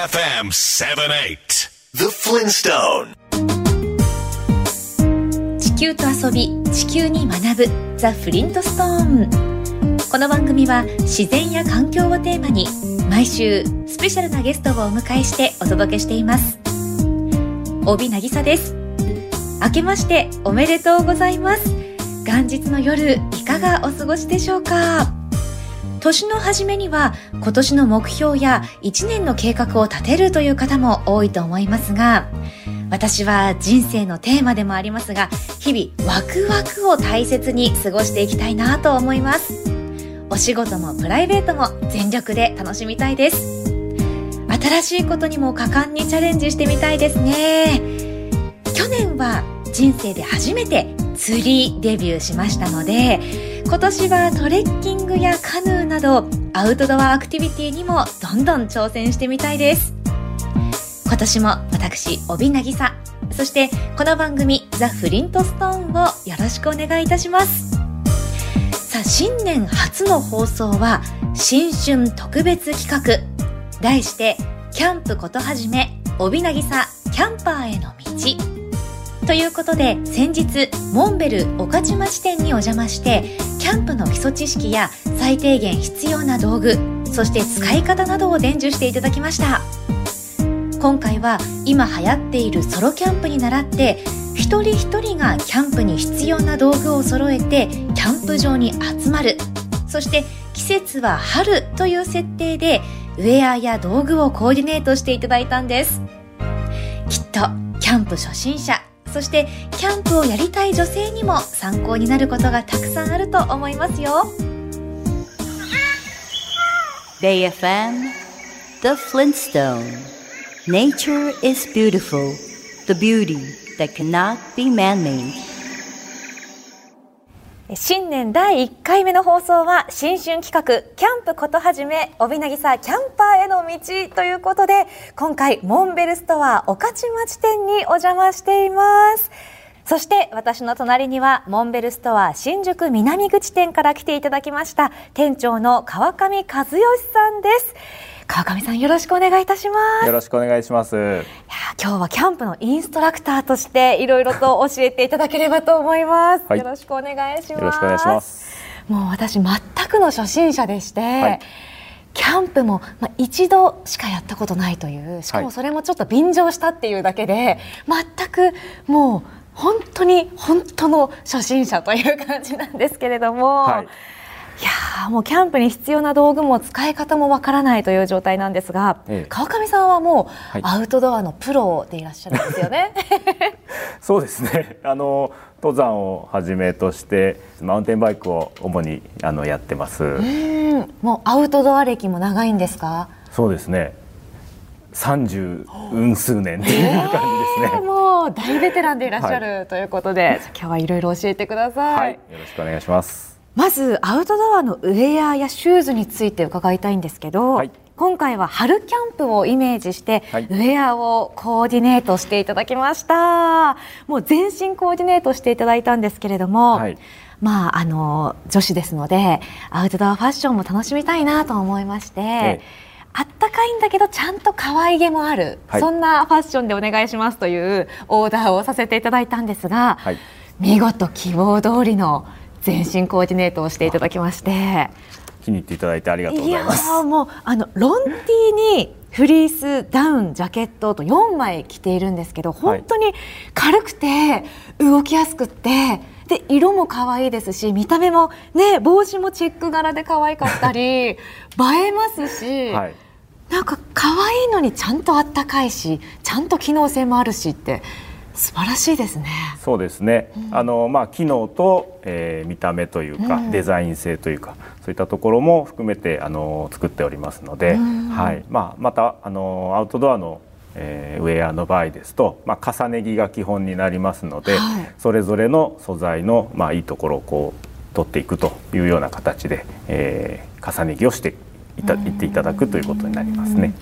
FM 78 The Flintstone. 地球と遊び地球に学ぶザ・フリントストーンこの番組は自然や環境をテーマに毎週スペシャルなゲストをお迎えしてお届けしています。帯渚です。明けましておめでとうございます。元日の夜いかがお過ごしでしょうか？年の初めには今年の目標や1年の計画を立てるという方も多いと思いますが私は人生のテーマでもありますが日々ワクワクを大切に過ごしていきたいなと思います。お仕事もプライベートも全力で楽しみたいです。新しいことにも果敢にチャレンジしてみたいですね。去年は人生で初めて釣りデビューしましたので今年はトレッキングやカヌーなどアウトドアアクティビティにもどんどん挑戦してみたいです。今年も私帯渚そしてこの番組ザ・フリントストーンをよろしくお願いいたします。さあ新年初の放送は新春特別企画。題してキャンプことはじめ帯渚キャンパーへの道。ということで先日モンベル御徒町店にお邪魔してキャンプの基礎知識や最低限必要な道具そして使い方などを伝授していただきました。今回は今流行っているソロキャンプに倣って一人一人がキャンプに必要な道具を揃えてキャンプ場に集まる。そして季節は春という設定でウェアや道具をコーディネートしていただいたんです。きっとキャンプ初心者そしてキャンプをやりたい女性にも参考になることがたくさんあると思いますよ BayFM The Flintstone Nature is beautiful The beauty that cannot be man-made 新年第1回目の放送は新春企画キャンプことはじめ帯渚キャンパーへの道ということで今回モンベルストア御徒町店にお邪魔しています。そして私の隣にはモンベルストア新宿南口店から来ていただきました店長の川上和義さんです。川上さんよろしくお願いいたします。よろしくお願いします。いや今日はキャンプのインストラクターとしていろいろと教えていただければと思います、はい、よろしくお願いします。よろしくお願いします。もう私全くの初心者でして、はい、キャンプも、まあ、一度しかやったことないというしかもそれもちょっと便乗したっていうだけで、はい、全くもう本当に本当の初心者という感じなんですけれども、はい、いやもうキャンプに必要な道具も使い方もわからないという状態なんですが、ええ、川上さんはもうアウトドアのプロでいらっしゃるんですよね。そうですね。あの登山をはじめとしてマウンテンバイクを主にあのやってます。うん。もうアウトドア歴も長いんですか？そうですね。三十うん数年っていう感じですね、えー、もう大ベテランでいらっしゃる、はい、ということで今日はいろいろ教えてください、はい、よろしくお願いしますまずアウトドアのウェアやシューズについて伺いたいんですけど、はい、今回は春キャンプをイメージして、はい、ウェアをコーディネートしていただきました。もう全身コーディネートしていただいたんですけれども、はい、まああの女子ですのでアウトドアファッションも楽しみたいなと思いまして、ええ。あったかいんだけどちゃんと可愛げもある、はい、そんなファッションでお願いしますというオーダーをさせていただいたんですが、はい、見事希望通りの全身コーディネートをしていただきまして。気に入っていただいてありがとうございます。いやもうあのロンティーにフリースダウンジャケットと4枚着ているんですけど本当に軽くて動きやすくてで色も可愛いですし見た目もね帽子もチェック柄で可愛かったり 映えますし、はい、なんか可愛いのにちゃんとあったかいしちゃんと機能性もあるしって素晴らしいですね。そうですね。うん、あのまあ機能と、えー、見た目というか、うん、デザイン性というかそういったところも含めてあの作っておりますので、うん、はいまあまたあのアウトドアのえー、ウェアの場合ですと、まあ、重ね着が基本になりますので、はい、それぞれの素材の、まあ、いいところをこう取っていくというような形で、えー、重ね着をしていたいっていただくということになりますね。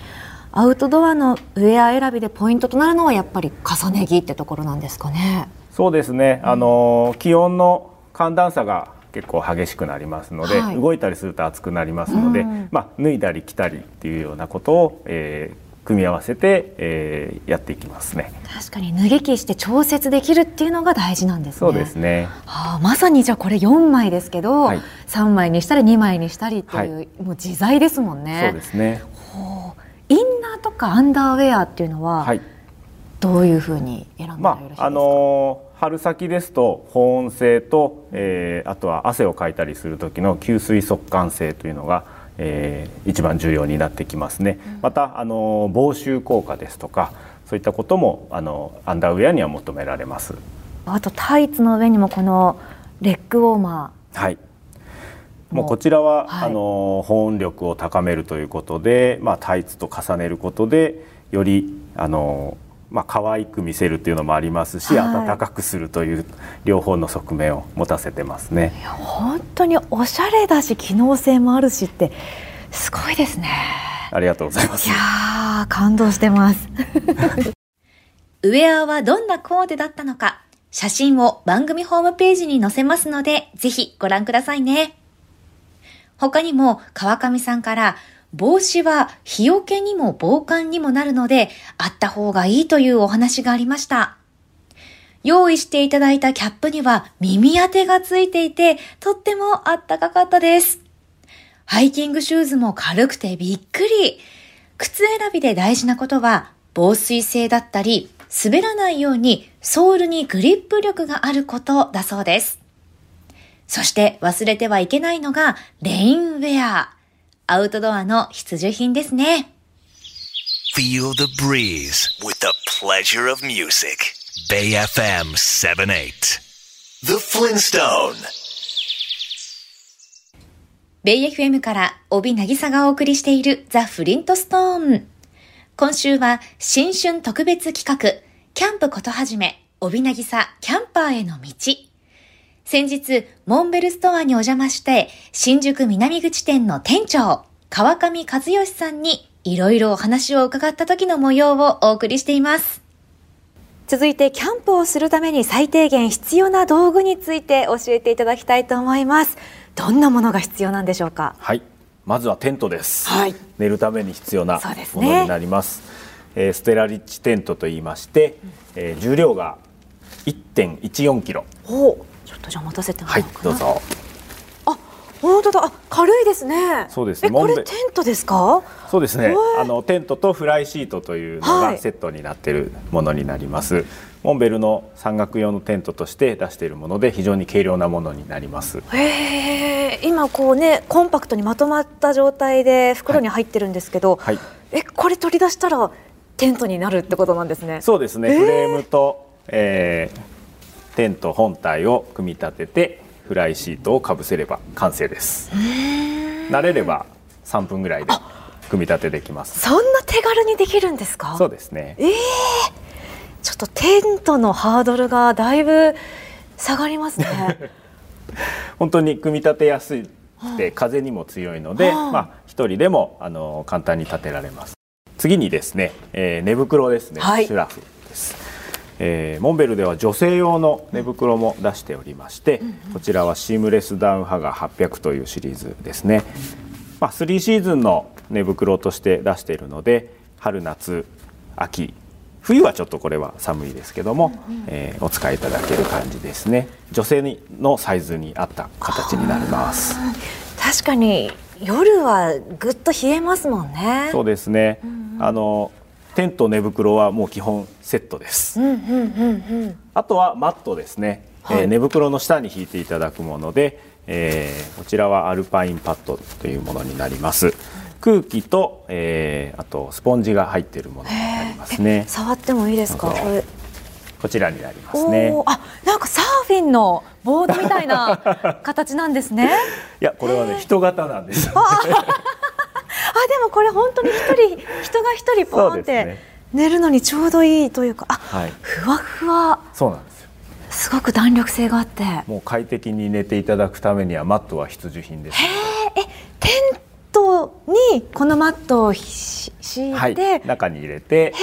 アウトドアのウェア選びでポイントとなるのはやっぱり重ね着ってところなんですかね。そうですね。あの気温の寒暖差が結構激しくなりますので、はい、動いたりすると暑くなりますので、うん、まあ脱いだり着たりっていうようなことを、えー、組み合わせて、えー、やっていきますね。確かに脱ぎ着して調節できるっていうのが大事なんですね。そうですね。はあ、まさにじゃあこれ4枚ですけど、はい、3枚にしたり2枚にしたりっていう、はい、もう自在ですもんね。そうですね。インナーとかアンダーウェアっていうのは、はい、どういうふうに選んだらよろしいですか？まああのー春先ですと保温性と、えー、あとは汗をかいたりする時の吸水速乾性というのがえー、一番重要になってきますね、うん、またあの防臭効果ですとかそういったこともあのアンダーウェアには求められます。あとタイツの上にもこのレッグウォーマー。はいもうこちらは、はい、あの保温力を高めるということで、まあ、タイツと重ねることでよりあのまあ可愛く見せるっていうのもありますし、はい、暖かくするという両方の側面を持たせてますね。本当におしゃれだし機能性もあるしってすごいですね。ありがとうございます。いや感動してます。ウェアはどんなコーデだったのか、写真を番組ホームページに載せますので、ぜひご覧くださいね。他にも川上さんから帽子は日よけにも防寒にもなるので、あった方がいいというお話がありました。用意していただいたキャップには耳当てがついていて、とってもあったかかったです。ハイキングシューズも軽くてびっくり。靴選びで大事なことは、防水性だったり、滑らないようにソールにグリップ力があることだそうです。そして忘れてはいけないのが、レインウェア。アウトドアの必需品ですね。Feel the breeze with the pleasure of music. Bay FM 78. The Flintstone. ベイ FM から帯渚がお送りしているザ・フリントストーン。今週は新春特別企画、キャンプことはじめ、帯渚キャンパーへの道。先日、モンベルストアにお邪魔して、新宿南口店の店長、川上和義さんにいろいろお話を伺った時の模様をお送りしています。続いてキャンプをするために最低限必要な道具について教えていただきたいと思います。どんなものが必要なんでしょうか？はい。まずはテントです、はい、寝るために必要なものになります、ね、えー、ステラリッチテントと言いまして、えー、重量が1.14キロ。ほうちょっとじゃあ持たせてもらおうはいどうぞ。本当だ。あ軽いですね。そうですね。これテントですか？そうですね。あのテントとフライシートというのがセットになっているものになります、はい、モンベルの山岳用のテントとして出しているもので非常に軽量なものになります。へ今こうねコンパクトにまとまった状態で袋に入ってるんですけど、はい、えこれ取り出したらテントになるってことなんですね。そうですね。フレームと、えー、テント本体を組み立ててフライシートをかぶせれば完成です。慣れれば3分ぐらいで組み立てできます。そんな手軽にできるんですか？そうですね。えー、ちょっとテントのハードルがだいぶ下がりますね。本当に組み立てやすいで風にも強いので、まあ一人でもあの簡単に立てられます。次にですね、えー、寝袋ですね、はい、シュラフえー、モンベルでは女性用の寝袋も出しておりまして、こちらはシームレスダウンハガー800というシリーズですね、まあ、3シーズンの寝袋として出しているので春夏秋冬はちょっとこれは寒いですけども、えー、お使いいただける感じですね。女性のサイズに合った形になります。確かに夜はぐっと冷えますもんね。そうですね、うんうん、あのテント寝袋はもう基本セットです、うんうんうんうん、あとはマットですね、はい、えー、寝袋の下に引いていただくもので、えー、こちらはアルパインパッドというものになります。空気と、えー、あとスポンジが入っているものになりますね。触ってもいいですか？こちらになりますね。あなんかサーフィンのボードみたいな形なんですね。いやこれはね人型なんです、ね、もこれ本当に一人人が一人ポンって寝るのにちょうどいいというかあ、はい、ふわふわ。そうなんですよ。すごく弾力性があって。もう快適に寝ていただくためにはマットは必需品です。へえテントにこのマットを敷いて、はい、中に入れて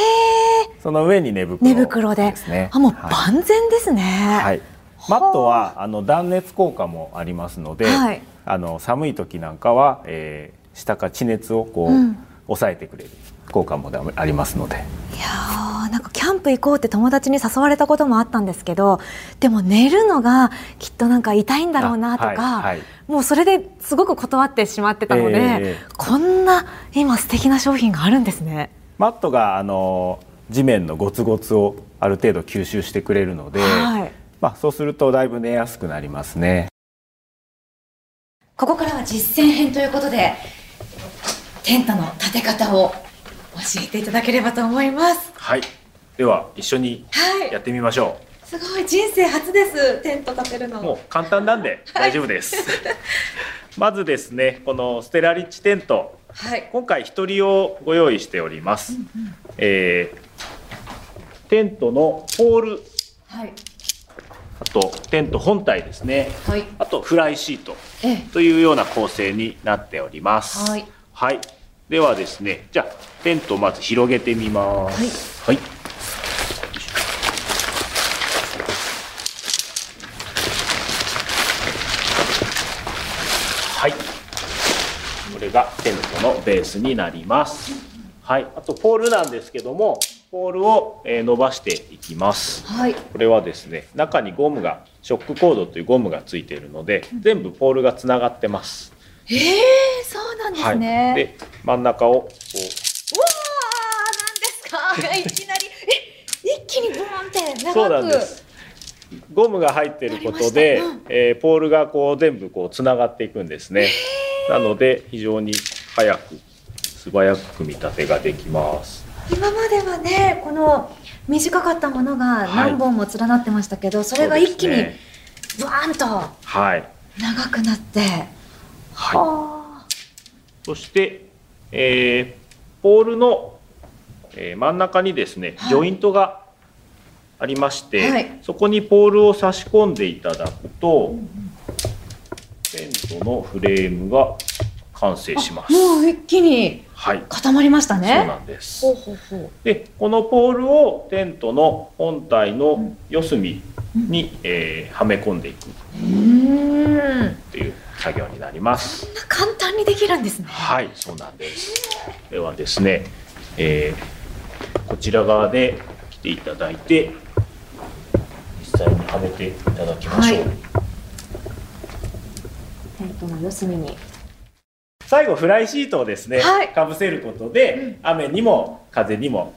その上に寝袋、ね、寝袋で。あもう万全ですね、はい、マットはあの断熱効果もありますので、はい、あの寒い時なんかは、えー、下から地熱をこう、うん、抑えてくれる。効果もありますので。いやなんかキャンプ行こうって友達に誘われたこともあったんですけどでも寝るのがきっとなんか痛いんだろうなとか、はいはい、もうそれですごく断ってしまってたので、えー、こんな今素敵な商品があるんですね。マットがあの地面のゴツゴツをある程度吸収してくれるので、はい、まあ、そうするとだいぶ寝やすくなりますね。ここからは実践編ということでテントの立て方を教えていただければと思います。はい。では一緒にやってみましょう、はい、すごい人生初ですテント立てるの。もう簡単なんで大丈夫です、はい、まずですねこのステラリッチテント、はい、今回一人をご用意しております、うんうん、えー、テントのポール、はい、あとテント本体ですね、はい、あとフライシート。というような構成になっております。はい、はい、ではですねじゃあテントをまず広げてみます。はい、はい。はい、これがテントのベースになります。はい、あとポールなんですけどもポールを伸ばしていきます、はい、これはですね中にゴムがショックコードというゴムがついているので、全部ポールがつながってますえー、そうなんですね、はい、で真ん中をこう。うわーなんですか。いきなり。え一気にボーンって長く。そうなんです。ゴムが入っていることで、うん、えー、ポールがこう全部こうつながっていくんですね。なので非常に早く素早く組み立てができます。今まではねこの短かったものが何本も連なってましたけど、はい、それが一気にバーンと長くなって、はい、そして、えー、ポールの、えー、真ん中にですね、はい、ジョイントがありまして、はい、そこにポールを差し込んでいただくと、うん、テントのフレームが完成します。もう一気に固まりましたね。そうなんです。ほうほうほうで、このポールをテントの本体の四隅に、うん、えー、はめ込んでいくっていう作業になります。簡単にできるんですね。はい、そうなんです。ではですね、えー、こちら側で来ていただいて実際にはめていただきましょう。はい、テントの四隅に最後フライシートをですね、はい、かぶせることで、雨にも風にも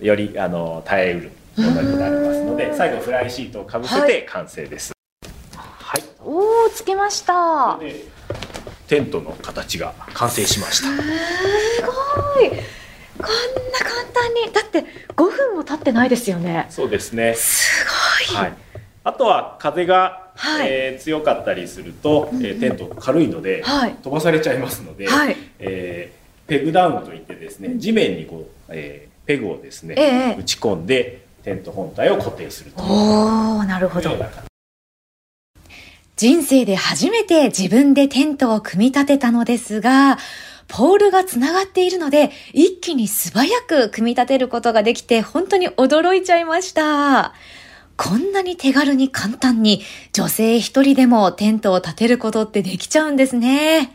よりあの耐えうるものになりますので最後フライシートをかぶせて完成です。はい、おおつけました。テントの形が完成しました。すごい。こんな簡単にだって5分も経ってないですよね。そうですね。すごい。はい。あとは風がはい、えー、強かったりすると、えー、テント軽いので、はい、飛ばされちゃいますので、はい、えー、ペグダウンといってですね地面にこう、えー、ペグをですね、えー、打ち込んでテント本体を固定するとおなるほど。人生で初めて自分でテントを組み立てたのですがポールがつながっているので、一気に素早く組み立てることができて、本当に驚いちゃいました。こんなに手軽に簡単に女性一人でもテントを建てることってできちゃうんですね。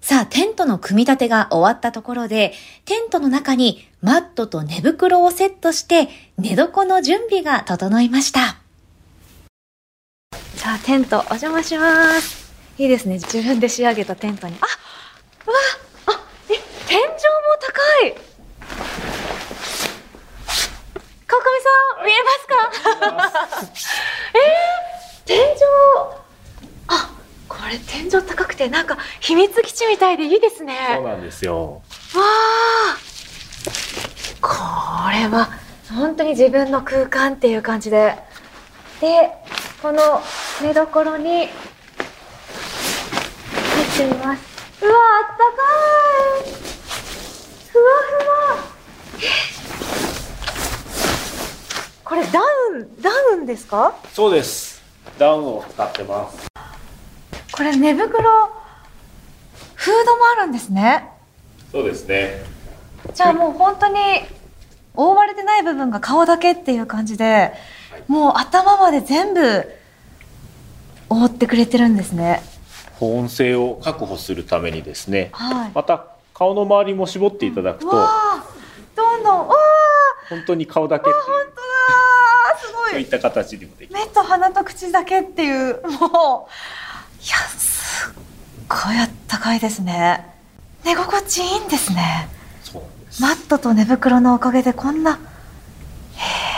さあ、テントの組み立てが終わったところで、テントの中にマットと寝袋をセットして、寝床の準備が整いました。さあ、テントお邪魔します。いいですね。自分で仕上げたテントに。あうわあ、え、天井も高い川上さん、見えますかえー、天井あこれ天井高くてなんか秘密基地みたいでいいですね。そうなんですよ。わあこれは本当に自分の空間っていう感じで。でこの寝所に入ってみます。うわあったかい。ふわふわ。えこれダウンダウンですか？そうです。ダウンを使ってます。これ寝袋フードもあるんですね。そうですね。じゃあもう本当に覆われてない部分が顔だけっていう感じで、はい、もう頭まで全部覆ってくれてるんですね。保温性を確保するためにですね、はい、また顔の周りも絞っていただくと、どんどんわ本当に顔だけっていう本当だすごい。そういった形にもでき目と鼻と口だけっていうもういやすっごいあったかいですね。寝心地いいんですね。マットと寝袋のおかげでこんな。へ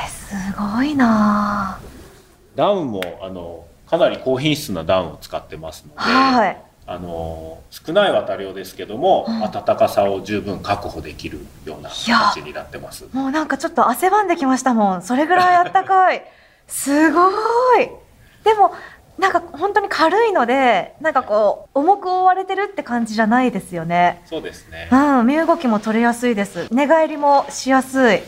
えすごいな。ダウンもあのかなり高品質なダウンを使ってますので、はい。あの少ない綿量ですけども、うん。暖かさを十分確保できるような形になってます。もうなんかちょっと汗ばんできましたもん。それぐらいあったかい。すごい。でもなんか本当に軽いのでなんかこう重く覆われてるって感じじゃないですよね。そうですね。うん身動きも取れやすいです。寝返りもしやすい。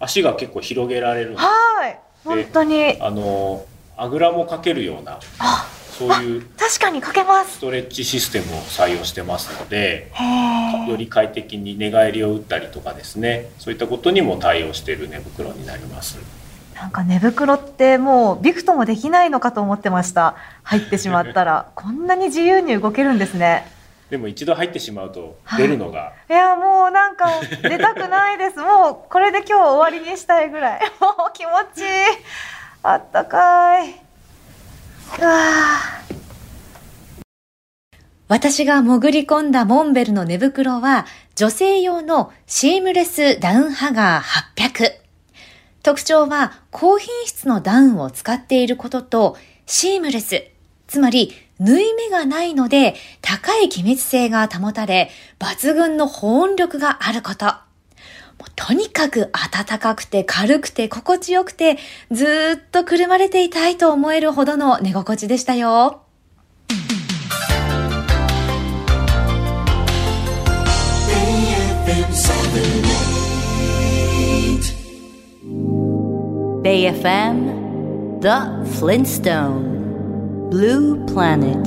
足が結構広げられるので。はい本当に。あのあぐらもかけるようなあそういう確かにかけます。ストレッチシステムを採用してますのでより快適に寝返りを打ったりとかですねそういったことにも対応している寝袋になりますなんか寝袋ってもうびくともできないのかと思ってました。入ってしまったら。こんなに自由に動けるんですね。でも一度入ってしまうと出るのが、いやもうなんか 出たくないです。もうこれで今日終わりにしたいぐらい。もう気持ちいい。あったかい。うわ私が潜り込んだモンベルの寝袋は女性用のシームレスダウンハガー800。特徴は高品質のダウンを使っていることとシームレス。つまり縫い目がないので高い気密性が保たれ抜群の保温力があること。とにかく暖かくて軽くて心地よくてずっとくるまれていたいと思えるほどの寝心地でしたよ。Bay FM, The Flintstone, Blue Planet,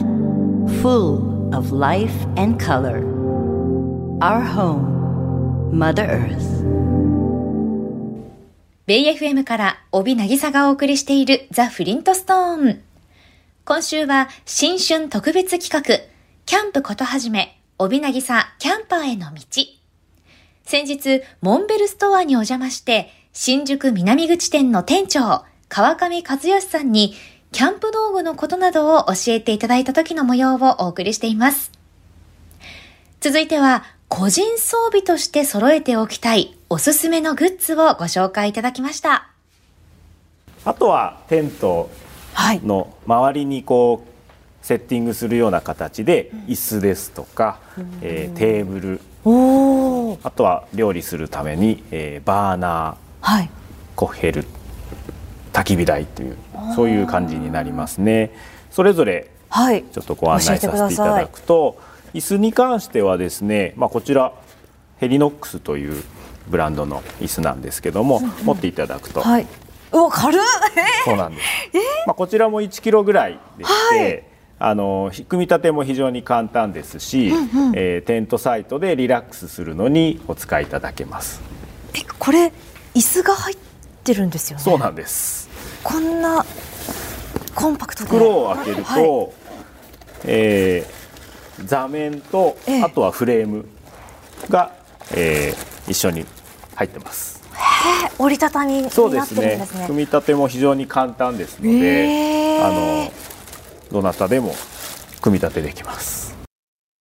full of life and color. Our home, Mother Earth. ベイ FM から帯渚がお送りしているザ・フリントストーン。今週は新春特別企画、キャンプことはじめ、帯渚キャンパーへの道。先日、モンベルストアにお邪魔して、新宿南口店の店長、川上和義さんに、キャンプ道具のことなどを教えていただいた時の模様をお送りしています。続いては、個人装備として揃えておきたいおすすめのグッズをご紹介いただきました。あとはテントはい。の周りにこうセッティングするような形で椅子ですとか、えーテーブル。あとは料理するために、えーバーナはいーコッヘル焚き火台というそういう感じになりますね。それぞれはい。ちょっとご案内させていただくと椅子に関してはですね、まあ、こちらヘリノックスというブランドの椅子なんですけども、持っていただくと、はい。うわ軽っそうなんです。まあこちらも1キロぐらいでして、あのひ組み立ても非常に簡単ですし、えーテントサイトでリラックスするのにお使いいただけます。えこれ椅子が入ってるんですよねそうなんです。こんなコンパクトで袋を開けると、はいえー座面と、ええあとはフレームが、えー一緒に入ってます。え折りたたみになってそうんですねね。組み立ても非常に簡単ですので、へーあのどなたでも組み立てできます。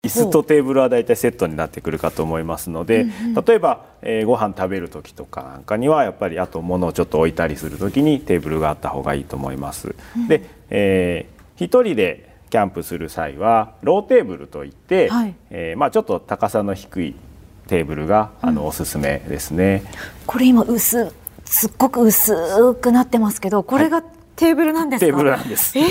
椅子とテーブルはだいたいセットになってくるかと思いますので、例えば、えーご飯食べる時とかなんかにはやっぱりあと物をちょっと置いたりする時にテーブルがあった方がいいと思います。で、えー一人でキャンプする際はローテーブルといって、はい。えーまあちょっと高さの低いテーブルがあのおすすめですね。これ今薄すっごく薄くなってますけどこれがテーブルなんですか、テーブルなんです。えー、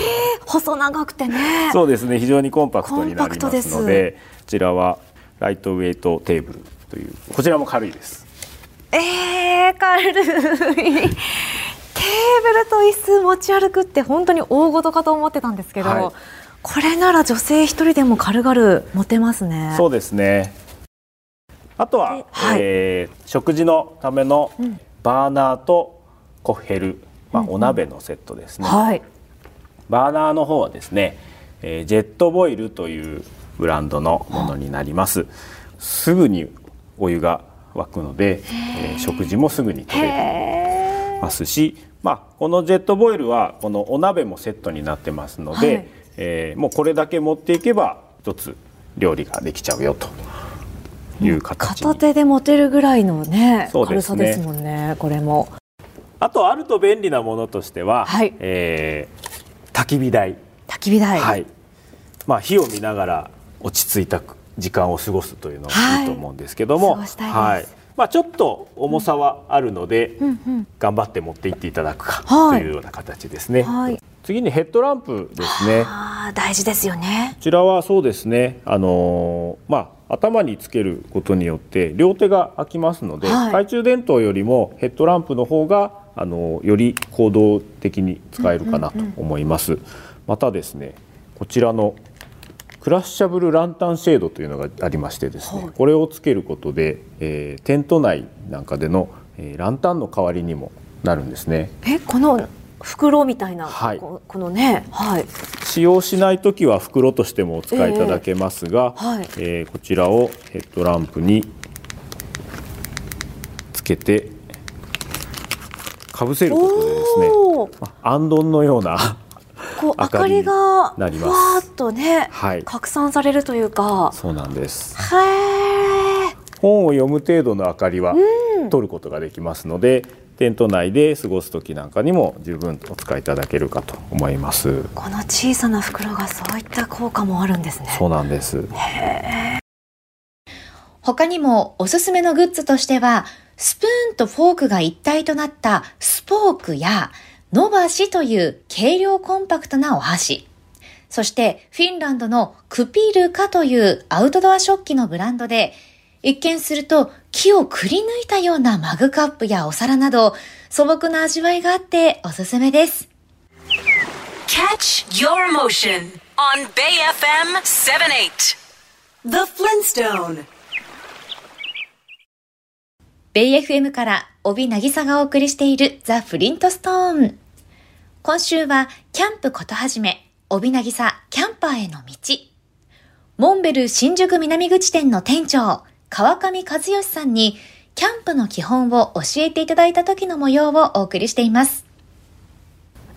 細長くてね。そうですね非常にコンパクトになりますすのでこちらはライトウェイトテーブルというこちらも軽いです。えー、軽い。テーブルと椅子持ち歩くって本当に大事かと思ってたんですけど、はい。これなら女性一人でも軽々持てますね。そうですね。あとは、ではい。えー食事のためのん。バーナーとコッヘル、まあ、お鍋のセットですね、はい。バーナーの方はですね、えージェットボイルというブランドのものになります。すぐにお湯が沸くので、えー、食事もすぐに取れますし、まあ、このジェットボイルはこのお鍋もセットになってますので、はい、えー、もうこれだけ持っていけば一つ料理ができちゃうよと。いう形片手で持てるぐらいのね。軽さですもんねこれも。あとあると便利なものとしては、はい、えー、焚き火台。焚き火台、はい。まあ、火を見ながら落ち着いた時間を過ごすというのがい。いと思うんですけども、はい、まあ、ちょっと重さはあるので、うん。うん。うん、頑張って持っていっていただくかというような形ですね。はい、次にヘッドランプですね。大事ですよね。こちらはそうですね。あのー、まあ頭につけることによって両手が空きますので、はい、懐中電灯よりもヘッドランプの方があのより行動的に使えるかなと思います。またですね、こちらのクラッシャブルランタンシェードというのがありましてですね、はい、これをつけることで、えー、テント内なんかでの、えー、ランタンの代わりにもなるんですね。えこの袋みたいな、はい、このね、はい、使用しない時は袋としてもお使いいただけますが、えー、はい、えー、こちらをヘッドランプにつけてかぶせることでですね、まあ、アンドンのようなこう 明かりがわーっとね、はい、拡散されるというか。そうなんです。本を読む程度の明かりは取ることができますので、テント内で過ごす時なんかにも十分お使いいただけるかと思います。この小さな袋がそういった効果もあるんですね。そうなんです。他にもおすすめのグッズとしてはスプーンとフォークが一体となったスポークやノバシという軽量コンパクトなお箸。そしてフィンランドのクピルカというアウトドア食器のブランドで、一見すると木をくり抜いたようなマグカップやお皿など素朴な味わいがあっておすすめです。Catch your motion on Bay FM 78 The Flintstone ベイ FM から帯渚がお送りしているザ・フリントストーン。今週はキャンプことはじめ、帯渚キャンパーへの道。モンベル新宿南口店の店長、川上和義さんに、キャンプの基本を教えていただいた時の模様をお送りしています。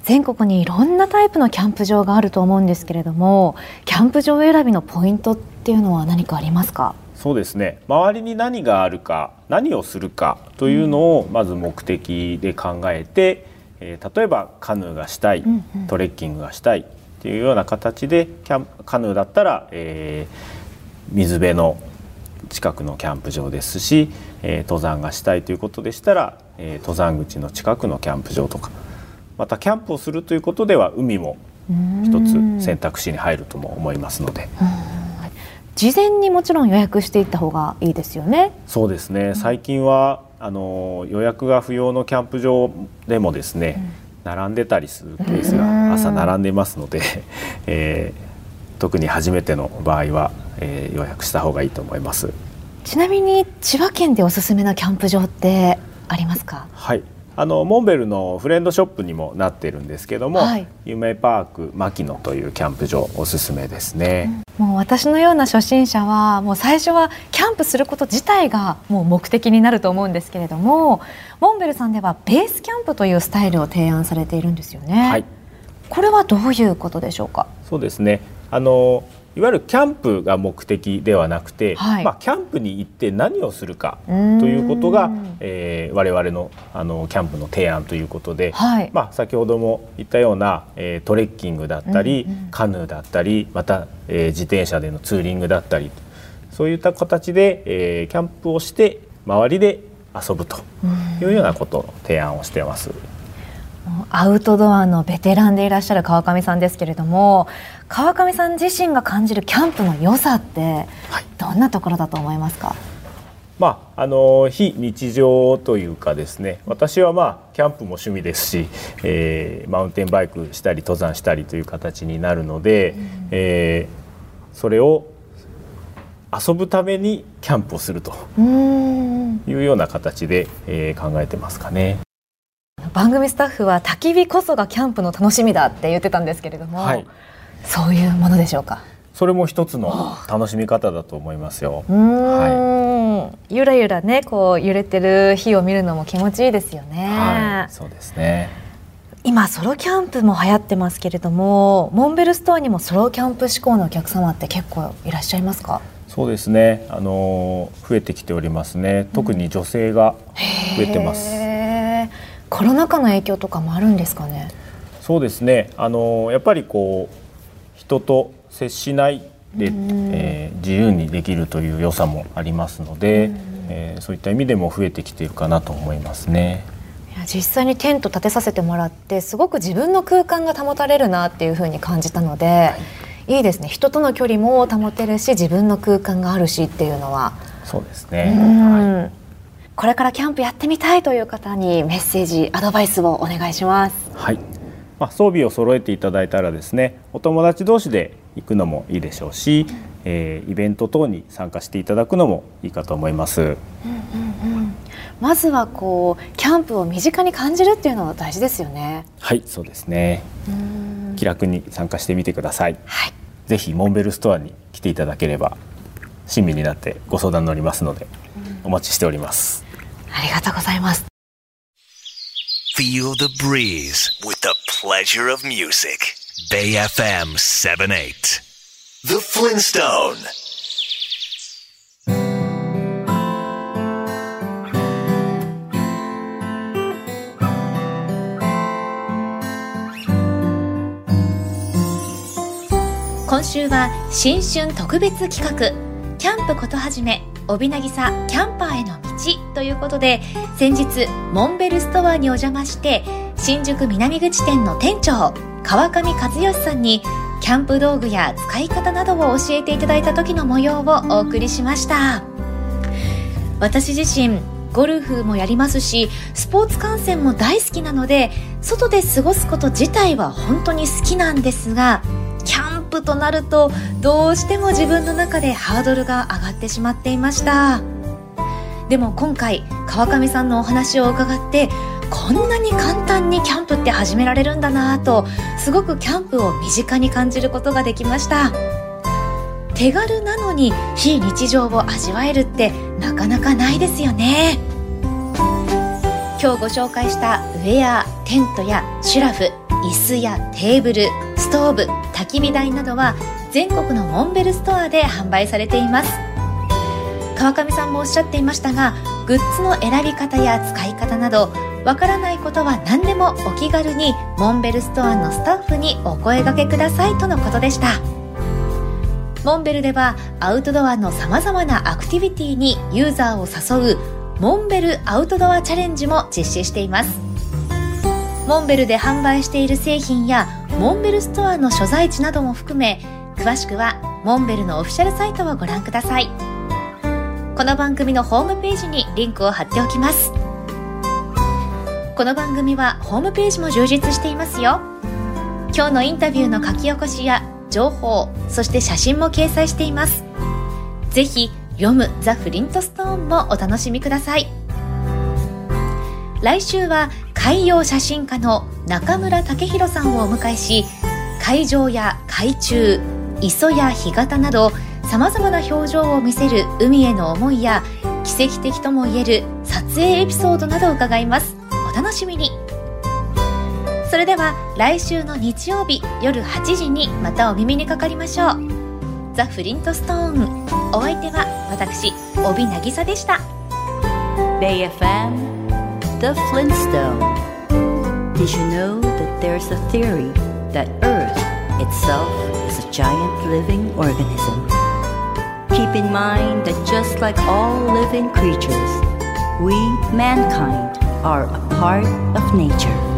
全国にいろんなタイプのキャンプ場があると思うんですけれども、キャンプ場選びのポイントっていうのは何かありますか？そうですね。周りに何があるか何をするかというのをまず目的で考えて、えー、例えばカヌーがしたい、トレッキングがしたいっていうような形でキャンカヌーだったら、えー、水辺の近くのキャンプ場ですし、えー、登山がしたいということでしたら、えー、登山口の近くのキャンプ場とか。またキャンプをするということでは海も一つ選択肢に入るとも思いますので。事前にもちろん予約していった方がいいですよね。そうですね。最近はあの予約が不要のキャンプ場でもですね、うん、並んでたりするケースが朝並んでますので、えー、特に初めての場合は、えー、予約した方がいいと思います。ちなみに千葉県でおすすめのキャンプ場ってありますか？はい。あのモンベルのフレンドショップにもなってるんですけども、はい、夢パーク牧野というキャンプ場おすすめですね、うん、もう私のような初心者はもう最初はキャンプすること自体がもう目的になると思うんですけれどもモンベルさんではベースキャンプというスタイルを提案されているんですよね、はい、これはどういうことでしょうか？そうですね。あのいわゆるキャンプが目的ではなくて、はい、まあ、キャンプに行って何をするかということが、えー、我々のあのキャンプの提案ということで、はい、まあ、先ほども言ったような、えー、トレッキングだったり、うんうん、カヌーだったりまた、えー、自転車でのツーリングだったりそういった形で、えー、キャンプをして周りで遊ぶというようなことを提案をしています。アウトドアのベテランでいらっしゃる川上さんですけれども川上さん自身が感じるキャンプの良さってどんなところだと思いますか、はい、まあ、あの非日常というかですね私はまあキャンプも趣味ですし、えー、マウンテンバイクしたり登山したりという形になるので、うん、えー、それを遊ぶためにキャンプをするというような形で、えー、考えてますかね。番組スタッフは焚き火こそがキャンプの楽しみだって言ってたんですけれども、はい、そういうものでしょうか？それも一つの楽しみ方だと思いますよ。はい、ゆらゆらねこう揺れてる火を見るのも気持ちいいですよね。はい、そうですね。今ソロキャンプも流行ってますけれどもモンベルストアにもソロキャンプ志向のお客様って結構いらっしゃいますか？そうですね。あの増えてきておりますね。特に女性が増えてます、うん、コロナ禍の影響とかもあるんですかね？そうですね。あのやっぱりこう人と接しないで、うん、えー、自由にできるという良さもありますので、うん、えー、そういった意味でも増えてきているかなと思いますね。実際にテント立てさせてもらってすごく自分の空間が保たれるなっていうふうに感じたので、はい、いいですね。人との距離も保てるし自分の空間があるしっていうのは。そうですね、はい、これからキャンプやってみたいという方にメッセージアドバイスをお願いします。はい。まあ、装備を揃えていただいたらですねお友達同士で行くのもいいでしょうし、えー、イベント等に参加していただくのもいいかと思います。うんうんうん。まずはこうキャンプを身近に感じるっていうのは大事ですよね。はいそうですね。気楽に参加してみてください、はい、ぜひモンベルストアに来ていただければ親身になってご相談乗りますのでお待ちしておりますありがとうございます Feel the breeze with the pleasure of music Bay FM 78 The Flintstone 今週は新春特別企画キャンプことはじめ帯渚キャンパーへの道ということで先日モンベルストアにお邪魔して新宿南口店の店長川上和義さんにキャンプ道具や使い方などを教えていただいた時の模様をお送りしました。私自身ゴルフもやりますしスポーツ観戦も大好きなので外で過ごすこと自体は本当に好きなんですがプとなるとどうしても自分の中でハードルが上がってしまっていました。でも今回川上さんのお話を伺ってこんなに簡単にキャンプって始められるんだなぁとすごくキャンプを身近に感じることができました。手軽なのに非日常を味わえるってなかなかないですよね。今日ご紹介したウェアテントやシュラフ椅子やテーブルストーブ焚き火台などは全国のモンベルストアで販売されています。川上さんもおっしゃっていましたがグッズの選び方や使い方などわからないことは何でもお気軽にモンベルストアのスタッフにお声掛けくださいとのことでした。モンベルではアウトドアのさまざまなアクティビティにユーザーを誘うモンベルアウトドアチャレンジも実施しています。モンベルで販売している製品やモンベルストアの所在地なども含め詳しくはモンベルのオフィシャルサイトをご覧ください。この番組のホームページにリンクを貼っておきます。この番組はホームページも充実していますよ。今日のインタビューの書き起こしや情報そして写真も掲載しています。ぜひ読むザ・フリントストーンもお楽しみください。来週は海洋写真家の中村武弘さんをお迎えし海上や海中磯や干潟などさまざまな表情を見せる海への思いや奇跡的ともいえる撮影エピソードなどを伺います。お楽しみに。それでは来週の日曜日夜8時にまたお耳にかかりましょう。ザ・フリントストーン。お相手は私帯渚でした。BayFM The Flintstone Did you know that there's a theory that Earth itself is a giant living organism? Keep in mind that just like all living creatures, we, mankind, are a part of nature.